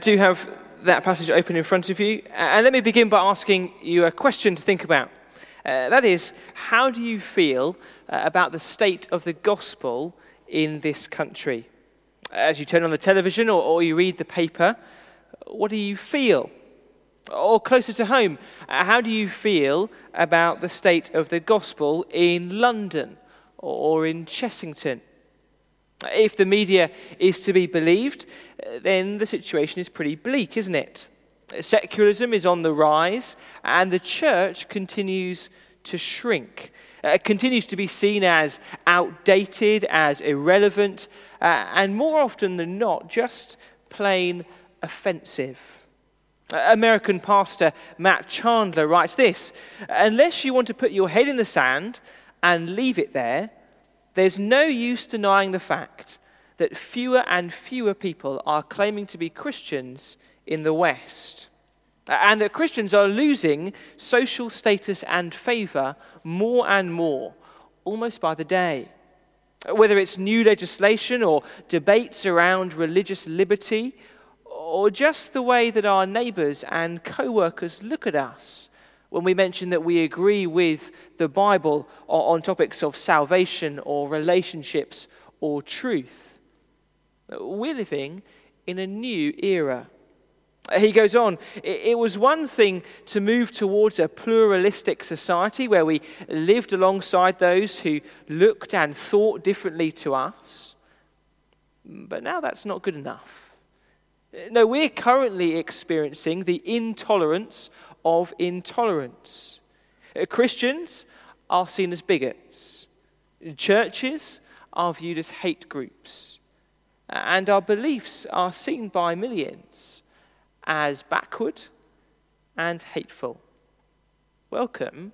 Do have that passage open in front of you? And let me begin by asking you a question to think about. Uh, that is, how do you feel uh, about the state of the gospel in this country? As you turn on the television or, or you read the paper, what do you feel? Or closer to home, uh, how do you feel about the state of the gospel in London or in Chessington? If the media is to be believed, then the situation is pretty bleak, isn't it? Secularism is on the rise, and the church continues to shrink. Uh, it continues to be seen as outdated, as irrelevant, uh, and more often than not, just plain offensive. Uh, American pastor Matt Chandler writes this Unless you want to put your head in the sand and leave it there, there's no use denying the fact that fewer and fewer people are claiming to be Christians in the West. And that Christians are losing social status and favor more and more, almost by the day. Whether it's new legislation or debates around religious liberty, or just the way that our neighbors and co workers look at us when we mention that we agree with the Bible on topics of salvation or relationships or truth. We're living in a new era. He goes on, it was one thing to move towards a pluralistic society where we lived alongside those who looked and thought differently to us. But now that's not good enough. No, we're currently experiencing the intolerance of intolerance. Uh, Christians are seen as bigots, churches are viewed as hate groups, and our beliefs are seen by millions as backward and hateful. Welcome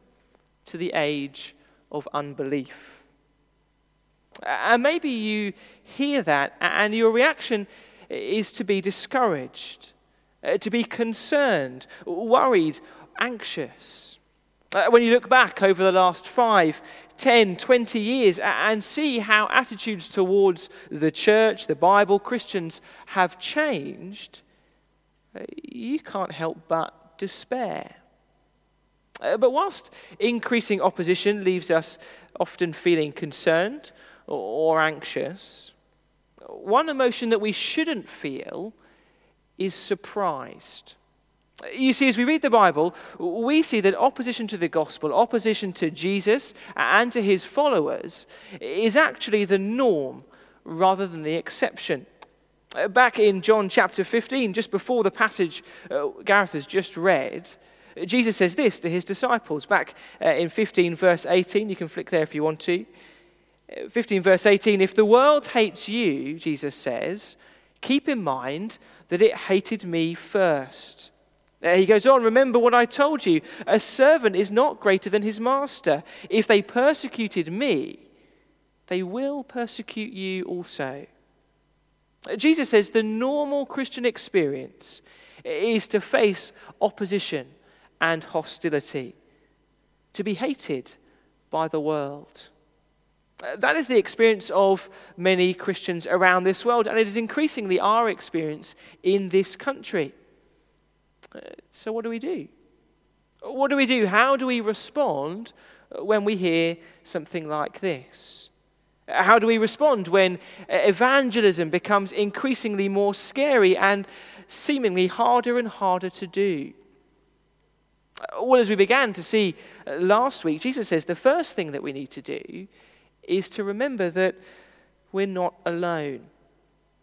to the age of unbelief. And maybe you hear that, and your reaction is to be discouraged uh, to be concerned, worried, anxious. Uh, when you look back over the last five, 10, 20 years and see how attitudes towards the church, the Bible, Christians have changed, uh, you can't help but despair. Uh, but whilst increasing opposition leaves us often feeling concerned or anxious, one emotion that we shouldn't feel is surprised. You see, as we read the Bible, we see that opposition to the gospel, opposition to Jesus and to his followers, is actually the norm rather than the exception. Uh, back in John chapter 15, just before the passage uh, Gareth has just read, Jesus says this to his disciples. Back uh, in 15, verse 18, you can flick there if you want to. Uh, 15, verse 18, if the world hates you, Jesus says, keep in mind that it hated me first. He goes on, remember what I told you. A servant is not greater than his master. If they persecuted me, they will persecute you also. Jesus says the normal Christian experience is to face opposition and hostility, to be hated by the world. That is the experience of many Christians around this world, and it is increasingly our experience in this country. Uh, so, what do we do? What do we do? How do we respond when we hear something like this? How do we respond when evangelism becomes increasingly more scary and seemingly harder and harder to do? Well, as we began to see last week, Jesus says the first thing that we need to do is to remember that we're not alone.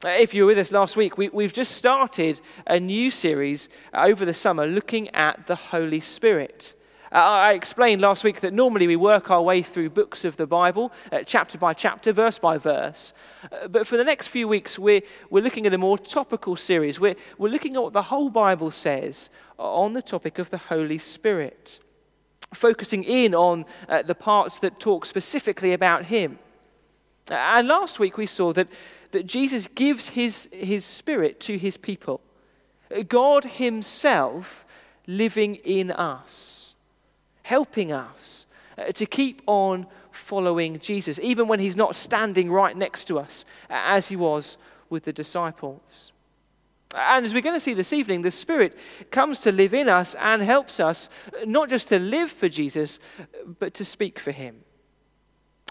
Uh, if you were with us last week, we, have just started a new series over the summer looking at the Holy Spirit. Uh, I explained last week that normally we work our way through books of the Bible, uh, chapter by chapter, verse by verse. Uh, but for the next few weeks, we're, we're looking at a more topical series. We're, we're looking at what the whole Bible says on the topic of the Holy Spirit focusing in on uh, the parts that talk specifically about him. And last week we saw that, that Jesus gives his, his spirit to his people. God himself living in us, helping us uh, to keep on following Jesus, even when he's not standing right next to us, as he was with the disciples. And as we're going to see this evening, the Spirit comes to live in us and helps us not just to live for Jesus, but to speak for Him.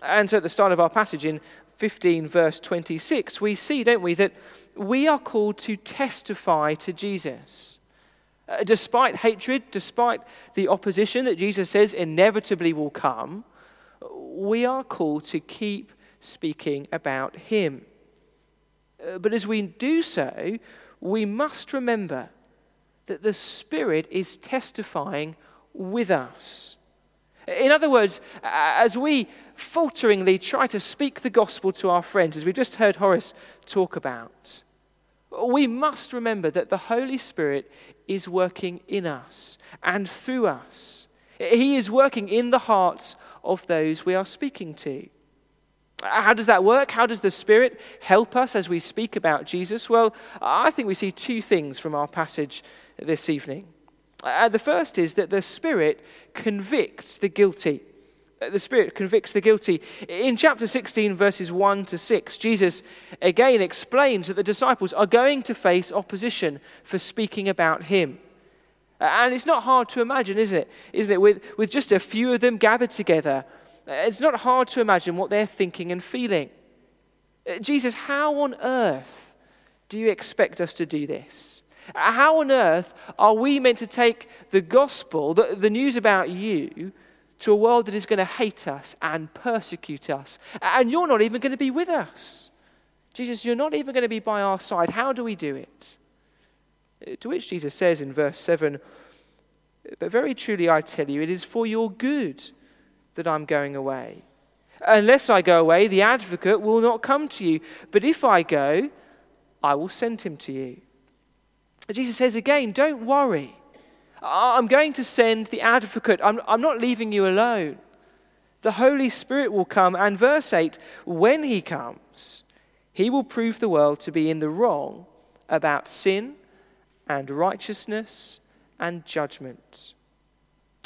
And so at the start of our passage in 15, verse 26, we see, don't we, that we are called to testify to Jesus. Uh, despite hatred, despite the opposition that Jesus says inevitably will come, we are called to keep speaking about Him. Uh, but as we do so, we must remember that the Spirit is testifying with us. In other words, as we falteringly try to speak the gospel to our friends, as we've just heard Horace talk about, we must remember that the Holy Spirit is working in us and through us. He is working in the hearts of those we are speaking to. How does that work? How does the Spirit help us as we speak about Jesus? Well, I think we see two things from our passage this evening. Uh, the first is that the Spirit convicts the guilty. Uh, the Spirit convicts the guilty. In chapter 16, verses 1 to 6, Jesus again explains that the disciples are going to face opposition for speaking about Him. Uh, and it's not hard to imagine, isn't it? Isn't it? With, with just a few of them gathered together, it's not hard to imagine what they're thinking and feeling. Uh, Jesus, how on earth do you expect us to do this? How on earth are we meant to take the gospel, the, the news about you, to a world that is going to hate us and persecute us? And you're not even going to be with us. Jesus, you're not even going to be by our side. How do we do it? Uh, to which Jesus says in verse 7 But very truly I tell you, it is for your good that I'm going away. Unless I go away, the advocate will not come to you. But if I go, I will send him to you. Jesus says again, don't worry. I'm going to send the advocate. I'm, I'm not leaving you alone. The Holy Spirit will come. And verse 8, when he comes, he will prove the world to be in the wrong about sin and righteousness and judgment.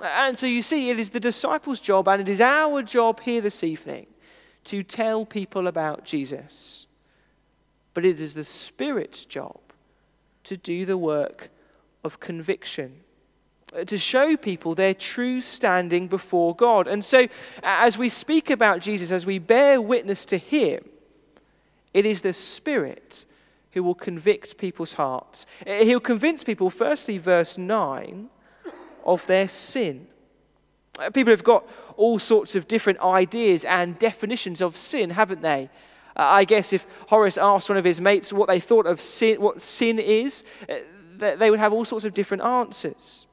And so you see, it is the disciples' job and it is our job here this evening to tell people about Jesus. But it is the Spirit's job to do the work of conviction, uh, to show people their true standing before God. And so, as we speak about Jesus, as we bear witness to Him, it is the Spirit who will convict people's hearts. Uh, he'll convince people, firstly, verse 9 of their sin. Uh, people have got all sorts of different ideas and definitions of sin, haven't they? Uh, I guess if Horace asked one of his mates what they thought of sin, what sin is, uh, they would have all sorts of different answers.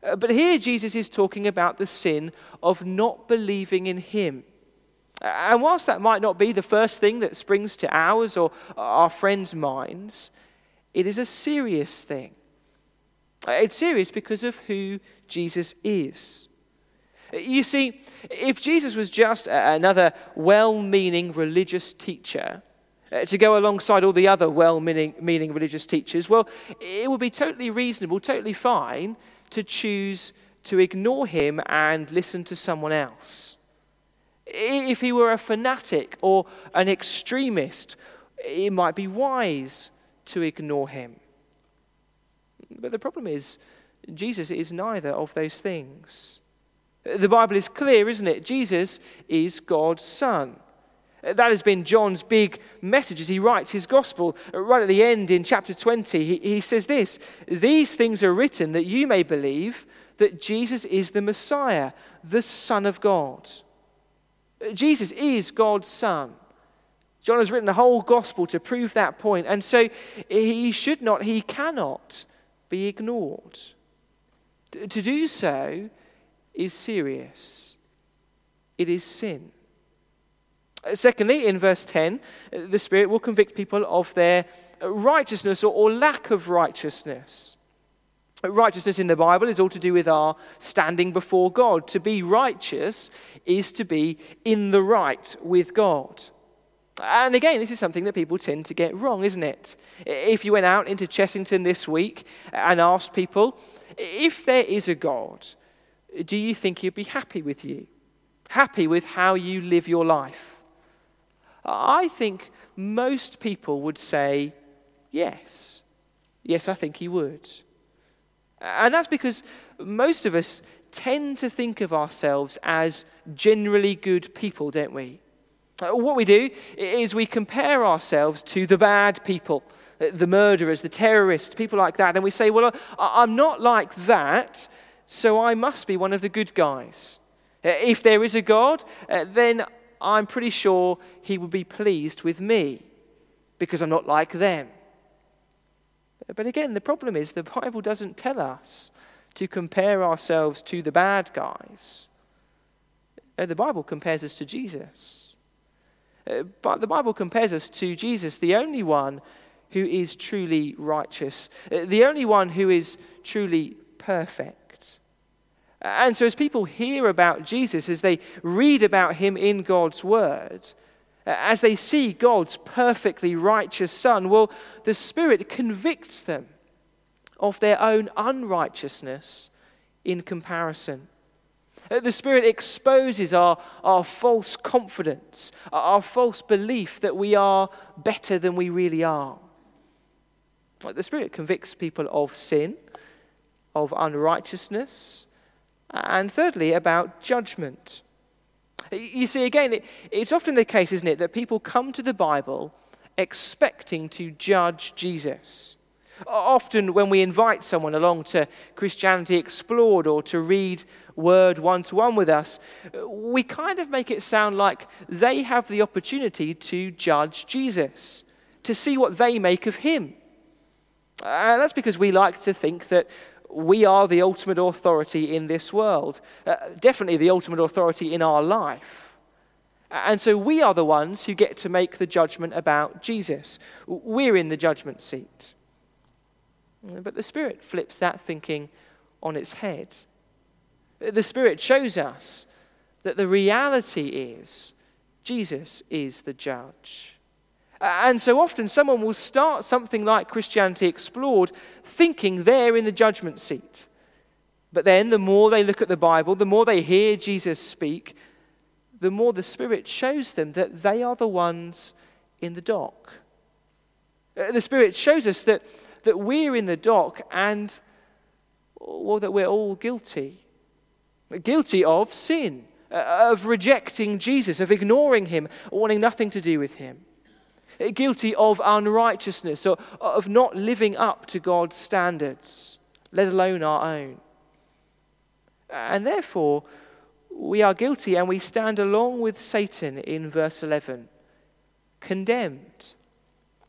But here Jesus is talking about the sin of not believing in him. And whilst that might not be the first thing that springs to ours or our friends' minds, it is a serious thing. It's serious because of who Jesus is. You see, if Jesus was just another well meaning religious teacher, uh, to go alongside all the other well meaning religious teachers, well, it would be totally reasonable, totally fine to choose to ignore him and listen to someone else. If he were a fanatic or an extremist, it might be wise to ignore him. But the problem is, Jesus is neither of those things. The Bible is clear, isn't it? Jesus is God's Son. That has been John's big message as he writes his gospel. Right at the end in chapter 20, he, he says this These things are written that you may believe that Jesus is the Messiah, the Son of God. Jesus is God's Son. John has written the whole gospel to prove that point. point, and so he should not, he cannot be ignored. To do so is serious, it is sin. Uh, secondly, in verse 10, uh, the Spirit will convict people of their righteousness or, lack of righteousness. Righteousness in the Bible is all to do with our standing before God. To be righteous is to be in the right with God. And again, this is something that people tend to get wrong, isn't it? If you went out into Chessington this week and asked people, if there is a God, do you think he'd be happy with you? Happy with how you live your life? I think most people would say yes. Yes, I think he would. And that's because most of us tend to think of ourselves as generally good people, don't we? Uh, what we do is we compare ourselves to the bad people, uh, the murderers, the terrorists, people like that, and we say, Well, I'm not like that, so I must be one of the good guys. Uh, if there is a God, then I'm pretty sure he would be pleased with me because I'm not like them. But again, the problem is the Bible doesn't tell us to compare ourselves to the bad guys. The Bible compares us to Jesus. Uh, but the Bible compares us to Jesus, the only one who is truly righteous, uh, the only one who is truly perfect. And so, as people hear about Jesus, as they read about him in God's Word, as they see God's perfectly righteous Son, well, the Spirit convicts them of their own unrighteousness in comparison. Uh, the Spirit exposes our, our false confidence, our false belief that we are better than we really are. The Spirit convicts people of sin, of unrighteousness, and thirdly, about judgment. You see, again, it, it's often the case, isn't it, that people come to the Bible expecting to judge Jesus. Often, when we invite someone along to Christianity Explored or to read Word one to one with us, we kind of make it sound like they have the opportunity to judge Jesus, to see what they make of him. And that's because we like to think that we are the ultimate authority in this world, uh, definitely the ultimate authority in our life. And so we are the ones who get to make the judgment about Jesus. We're in the judgment seat. But the Spirit flips that thinking on its head. The Spirit shows us that the reality is Jesus is the judge. And so often, someone will start something like Christianity Explored thinking they're in the judgment seat. But then, the more they look at the Bible, the more they hear Jesus speak, the more the Spirit shows them that they are the ones in the dock. The Spirit shows us that that we're in the dock and, well, that we're all guilty. Guilty of sin, uh, of rejecting Jesus, of ignoring him, wanting nothing to do with him. Guilty of unrighteousness, or of not living up to God's standards, let alone our own. And therefore, we are guilty and we stand along with Satan in verse 11, condemned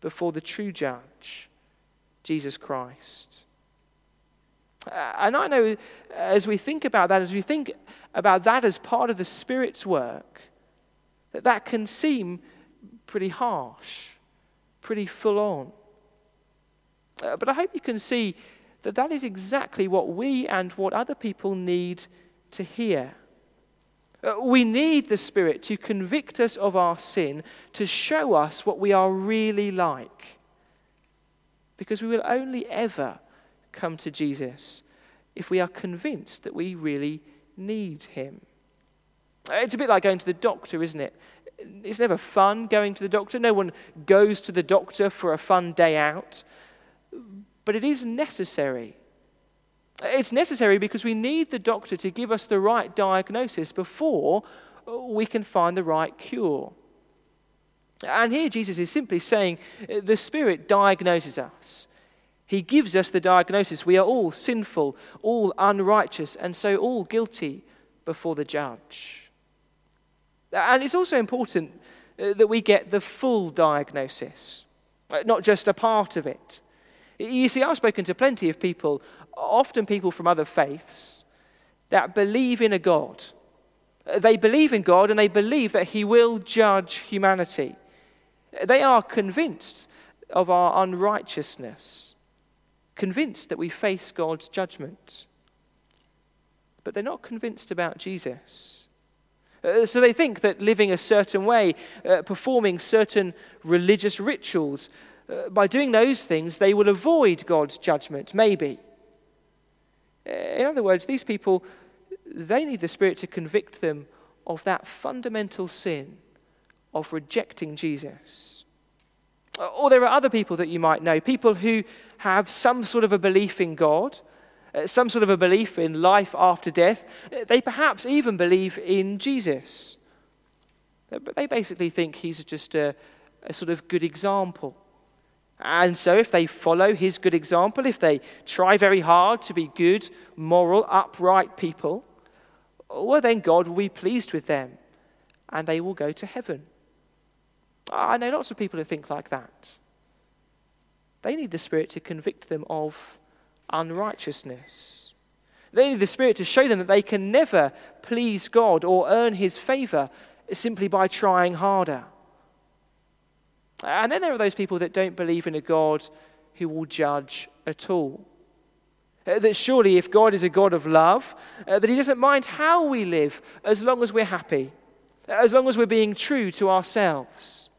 before the true judge. Jesus Christ. Uh, and I know as we think about that, as we think about that as part of the Spirit's work, that that can seem pretty harsh, pretty full on. Uh, but I hope you can see that that is exactly what we and what other people need to hear. Uh, we need the Spirit to convict us of our sin, to show us what we are really like because we will only ever come to Jesus if we are convinced that we really need him. It's a bit like going to the doctor, isn't it? It's never fun going to the doctor. No one goes to the doctor for a fun day out. But it is necessary. It's necessary because we need the doctor to give us the right diagnosis before we can find the right cure. And here Jesus is simply saying uh, the Spirit diagnoses us. He gives us the diagnosis. We are all sinful, all unrighteous, and so all guilty before the judge. And it's also important uh, that we get the full diagnosis, uh, not just a part of it. You see, I've spoken to plenty of people, often people from other faiths, that believe in a God. They believe in God and they believe that He will judge humanity. They are convinced of our unrighteousness, convinced that we face God's judgment. But they're not convinced about Jesus. Uh, so they think that living a certain way, uh, performing certain religious rituals, uh, by doing those things, they will avoid God's judgment, maybe. Uh, in other words, these people, they need the Spirit to convict them of that fundamental sin of rejecting Jesus. Or there are other people that you might know, people who have some sort of a belief in God, uh, some sort of a belief in life after death. Uh, they perhaps even believe in Jesus. Uh, but they basically think he's just a, a sort of good example. And so, if they follow his good example, if they try very hard to be good, moral, upright people, well, then God will be pleased with them and they will go to heaven. I know lots of people who think like that. They need the Spirit to convict them of unrighteousness. They need the Spirit to show them that they can never please God or earn His favor simply by trying harder. And then there are those people that don't believe in a God who will judge at all. Uh, that surely, if God is a God of love, uh, that He doesn't mind how we live as long as we're happy, as long as we're being true to ourselves.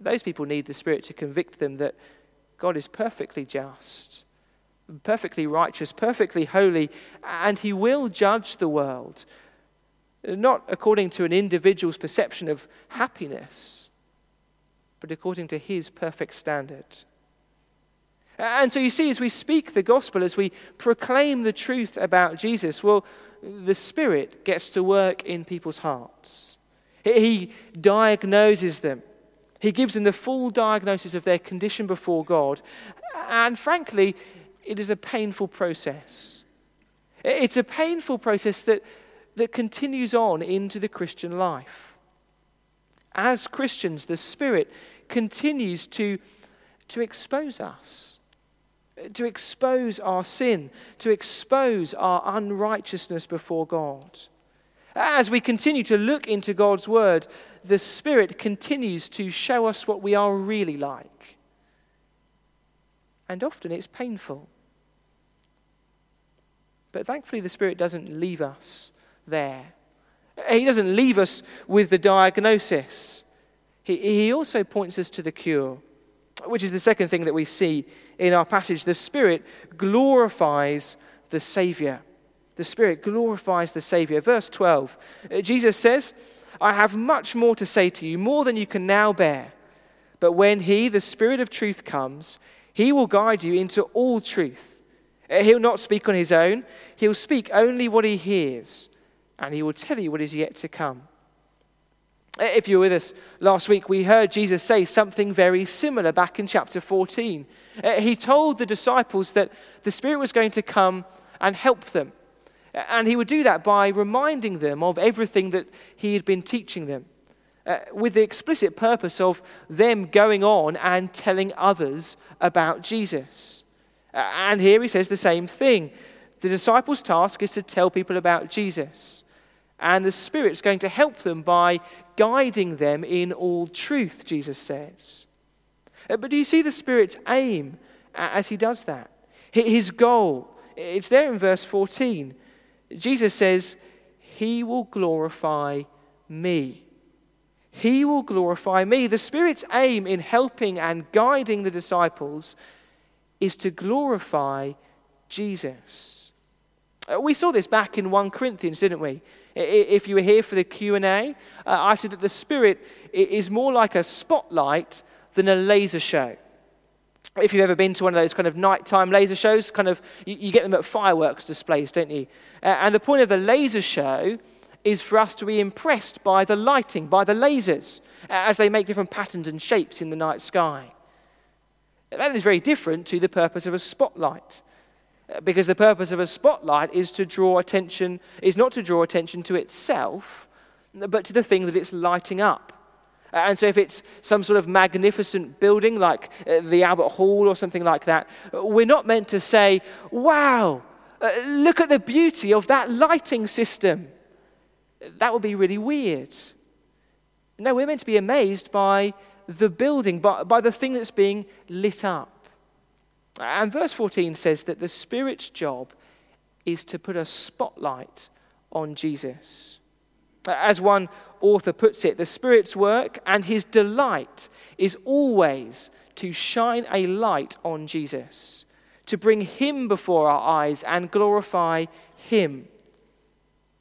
Those people need the Spirit to convict them that God is perfectly just, perfectly righteous, perfectly holy, and He will judge the world, not according to an individual's perception of happiness, but according to His perfect standard. And so you see, as we speak the gospel, as we proclaim the truth about Jesus, well, the Spirit gets to work in people's hearts. He diagnoses them, He gives them the full diagnosis of their condition before God. And frankly, it is a painful process. It's a painful process that, that continues on into the Christian life. As Christians, the Spirit continues to, to expose us to expose our sin, to expose our unrighteousness before God. As we continue to look into God's Word, the Spirit continues to show us what we are really like. And often it's painful. But thankfully, the Spirit doesn't leave us there. He doesn't leave us with the diagnosis. He, he also points us to the cure, which is the second thing that we see in our passage, the Spirit glorifies the Savior. The Spirit glorifies the Savior. Verse 12, uh, Jesus says, I have much more to say to you, more than you can now bear. But when He, the Spirit of truth, comes, He will guide you into all truth. Uh, he'll not speak on His own, He'll speak only what He hears, and He will tell you what is yet to come. Uh, if you were with us last week, we heard Jesus say something very similar back in chapter 14. Uh, he told the disciples that the Spirit was going to come and help them. And he would do that by reminding them of everything that he had been teaching them, uh, with the explicit purpose of them going on and telling others about Jesus. Uh, and here he says the same thing. The disciples' task is to tell people about Jesus. And the Spirit's going to help them by guiding them in all truth, Jesus says. Uh, but do you see the Spirit's aim as he does that? His goal, it's there in verse 14. Jesus says, He will glorify me. He will glorify me. The Spirit's aim in helping and guiding the disciples is to glorify Jesus. Uh, we saw this back in 1 Corinthians, didn't we? If you were here for the Q&A, uh, I said that the Spirit is more like a spotlight than a laser show. If you've ever been to one of those kind of nighttime laser shows, kind of you, you get them at fireworks displays, don't you? Uh, and the point of the laser show is for us to be impressed by the lighting, by the lasers, as they make different patterns and shapes in the night sky. That is very different to the purpose of a spotlight. Uh, because the purpose of a spotlight is to draw attention, is not to draw attention to itself, but to the thing that it's lighting up. And so, if it's some sort of magnificent building like uh, the Albert Hall or something like that, we're not meant to say, wow, uh, look at the beauty of that lighting system. That would be really weird. No, we're meant to be amazed by the building, by, by the thing that's being lit up. And verse 14 says that the Spirit's job is to put a spotlight on Jesus. As one author puts it, the Spirit's work and his delight is always to shine a light on Jesus, to bring him before our eyes and glorify him.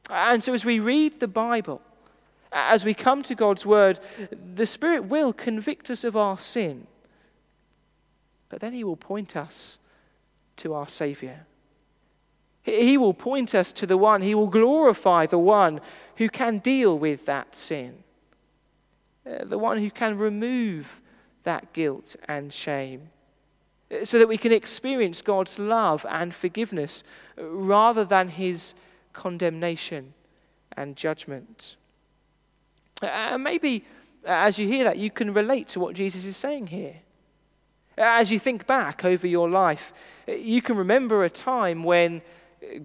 And so, as we read the Bible, as we come to God's word, the Spirit will convict us of our sin. But then he will point us to our Saviour. He will point us to the one, he will glorify the one who can deal with that sin, uh, the one who can remove that guilt and shame, uh, so that we can experience God's love and forgiveness uh, rather than his condemnation and judgment. And maybe as you hear that, you can relate to what Jesus is saying here. As you think back over your life, you can remember a time when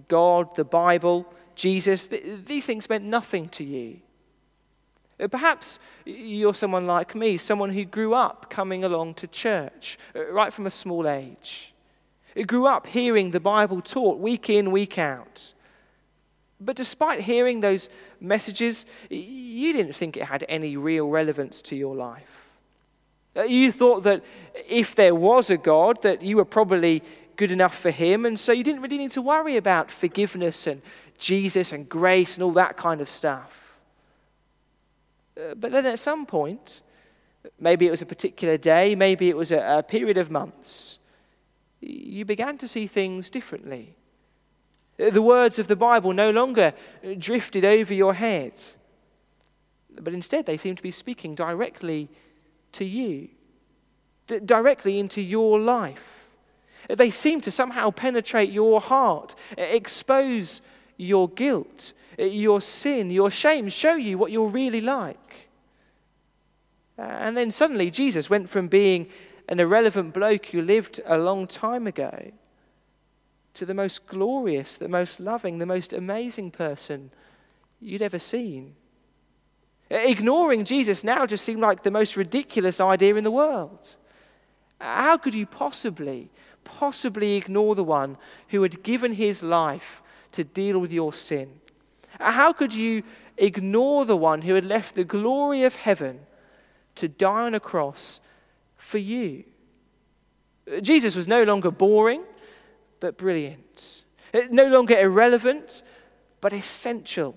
God, the Bible, Jesus, these things meant nothing to you. Uh, perhaps you're someone like me, someone who grew up coming along to church uh, right from a small age. Who grew up hearing the Bible taught week in, week out. But despite hearing those messages, you didn't think it had any real relevance to your life. Uh, you thought that if there was a God, that you were probably good enough for him, and so you didn't really need to worry about forgiveness and Jesus and grace and all that kind of stuff. Uh, but then at some point, maybe it was a particular day, maybe it was a, a period of months, you began to see things differently. The words of the Bible no longer drifted over your head, but instead they seemed to be speaking directly to you, directly into your life. They seem to somehow penetrate your heart, expose your guilt, eh, your sin, your shame, show you what you're really like. And then suddenly Jesus went from being an irrelevant bloke who lived a long time ago to the most glorious, the most loving, the most amazing person you'd ever seen. Ignoring Jesus now just seemed like the most ridiculous idea in the world. How could you possibly possibly ignore the one who had given his life to deal with your sin? How could you ignore the one who had left the glory of heaven to die on a cross for you? Jesus was no longer boring, but brilliant. No longer irrelevant, but essential.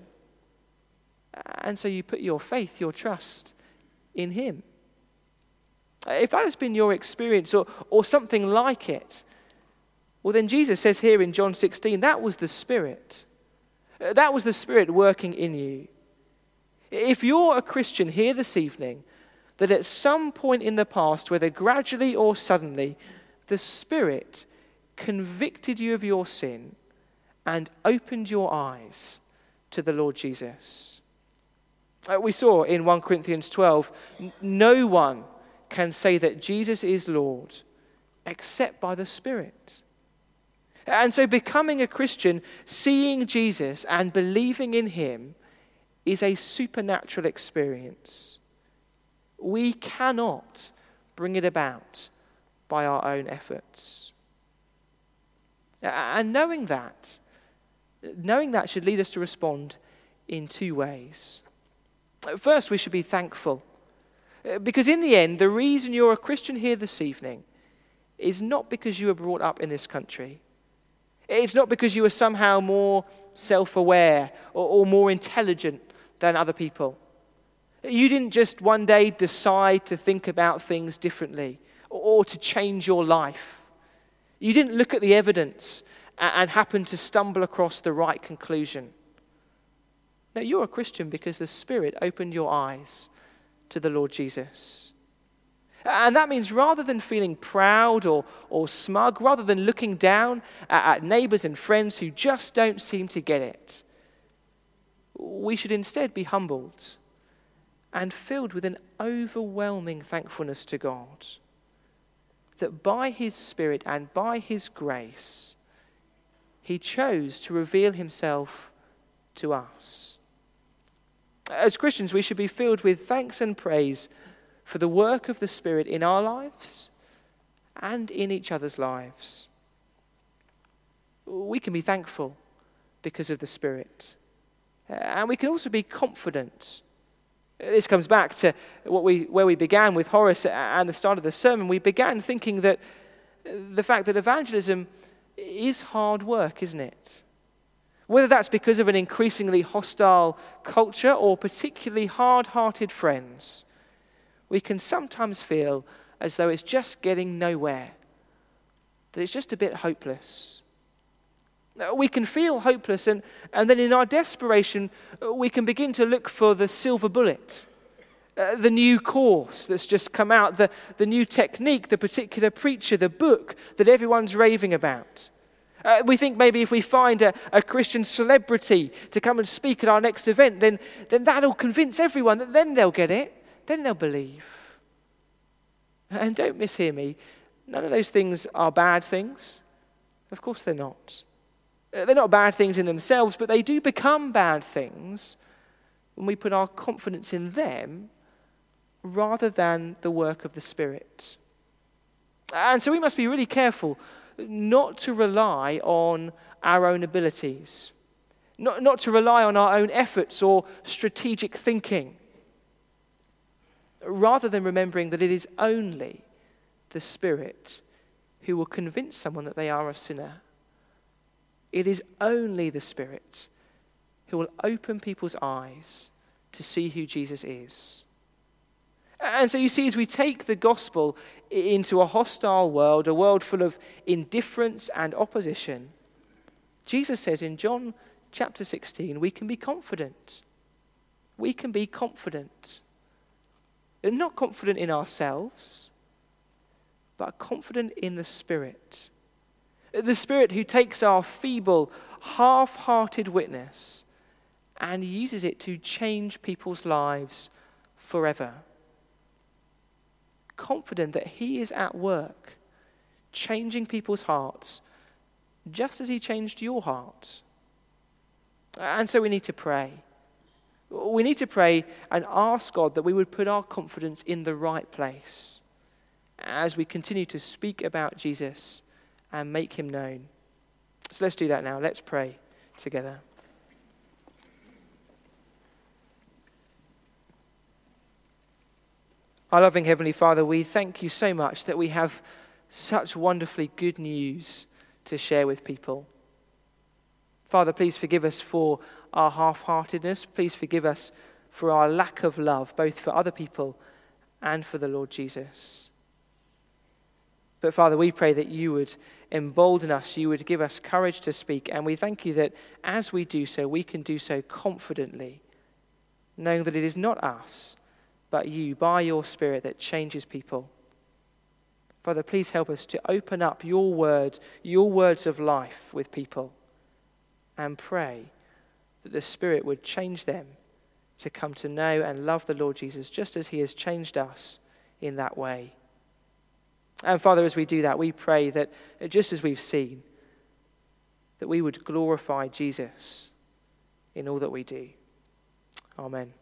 And so you put your faith, your trust in him. If that has been your experience or, or something like it, well, then Jesus says here in John 16, that was the Spirit. Uh, that was the Spirit working in you. If you're a Christian here this evening, that at some point in the past, whether gradually or suddenly, the Spirit convicted you of your sin and opened your eyes to the Lord Jesus. Uh, we saw in 1 Corinthians 12 no one can say that Jesus is Lord except by the Spirit. And so, becoming a Christian, seeing Jesus and believing in him, is a supernatural experience. We cannot bring it about by our own efforts. And knowing that, knowing that should lead us to respond in two ways. First, we should be thankful because in the end, the reason you're a Christian here this evening is not because you were brought up in this country. It's not because you were somehow more self aware or, or, more intelligent than other people. You didn't just one day decide to think about things differently or, to change your life. You didn't look at the evidence and happen to stumble across the right conclusion. No, you're a Christian because the Spirit opened your eyes to the Lord Jesus. And that means rather than feeling proud or, or smug, rather than looking down at, at neighbors and friends who just don't seem to get it, we should instead be humbled and filled with an overwhelming thankfulness to God that by His Spirit and by His grace, He chose to reveal Himself to us. As Christians, we should be filled with thanks and praise for the work of the Spirit in our lives and in each other's lives. We can be thankful because of the Spirit. Uh, and we can also be confident. This comes back to what we, where we began with Horace and the start of the sermon. We began thinking that the fact that evangelism is hard work, isn't it? Whether that's because of an increasingly hostile culture or particularly hard hearted friends, we can sometimes feel as though it's just getting nowhere that it's just a bit hopeless. We can feel hopeless, and, and then in our desperation, we can begin to look for the silver bullet, uh, the new course that's just come out, the, the new technique, the particular preacher, the book that everyone's raving about. Uh, we think maybe if we find a, a, Christian celebrity to come and speak at our next event, then, then that'll convince everyone that then they'll get it, then they'll believe. And don't mishear me, none of those things are bad things. Of course they're not. Uh, they're not bad things in themselves, but they do become bad things when we put our confidence in them rather than the work of the Spirit. And so we must be really careful not to rely on our own abilities, not, not to rely on our own efforts or strategic thinking, rather than remembering that it is only the Spirit who will convince someone that they are a sinner. It is only the Spirit who will open people's eyes to see who Jesus is. And so you see, as we take the gospel into a hostile world, a world full of indifference and opposition, Jesus says in John chapter 16, we can be confident. We can be confident. Not confident in ourselves, but confident in the Spirit. The Spirit who takes our feeble, half hearted witness and uses it to change people's lives forever confident that He is at work, changing people's hearts, just as He changed your heart. And so we need to pray. We need to pray and ask God that we would put our confidence in the right place as we continue to speak about Jesus and make him known. So let's do that now. Let's pray together. Our loving Heavenly Father, we thank you so much that we have such wonderfully good news to share with people. Father, please forgive us for our half heartedness. Please forgive us for our lack of love, both for other people and for the Lord Jesus. But Father, we pray that you would embolden us, you would give us courage to speak, and we thank you that as we do so, we can do so confidently, knowing that it is not us but you, by your Spirit, that changes people. Father, please help us to open up your word, your words of life with people, and pray that the Spirit would change them to come to know and love the Lord Jesus just as he has changed us in that way. And Father, as we do that, we pray that just as we've seen, that we would glorify Jesus in all that we do. Amen.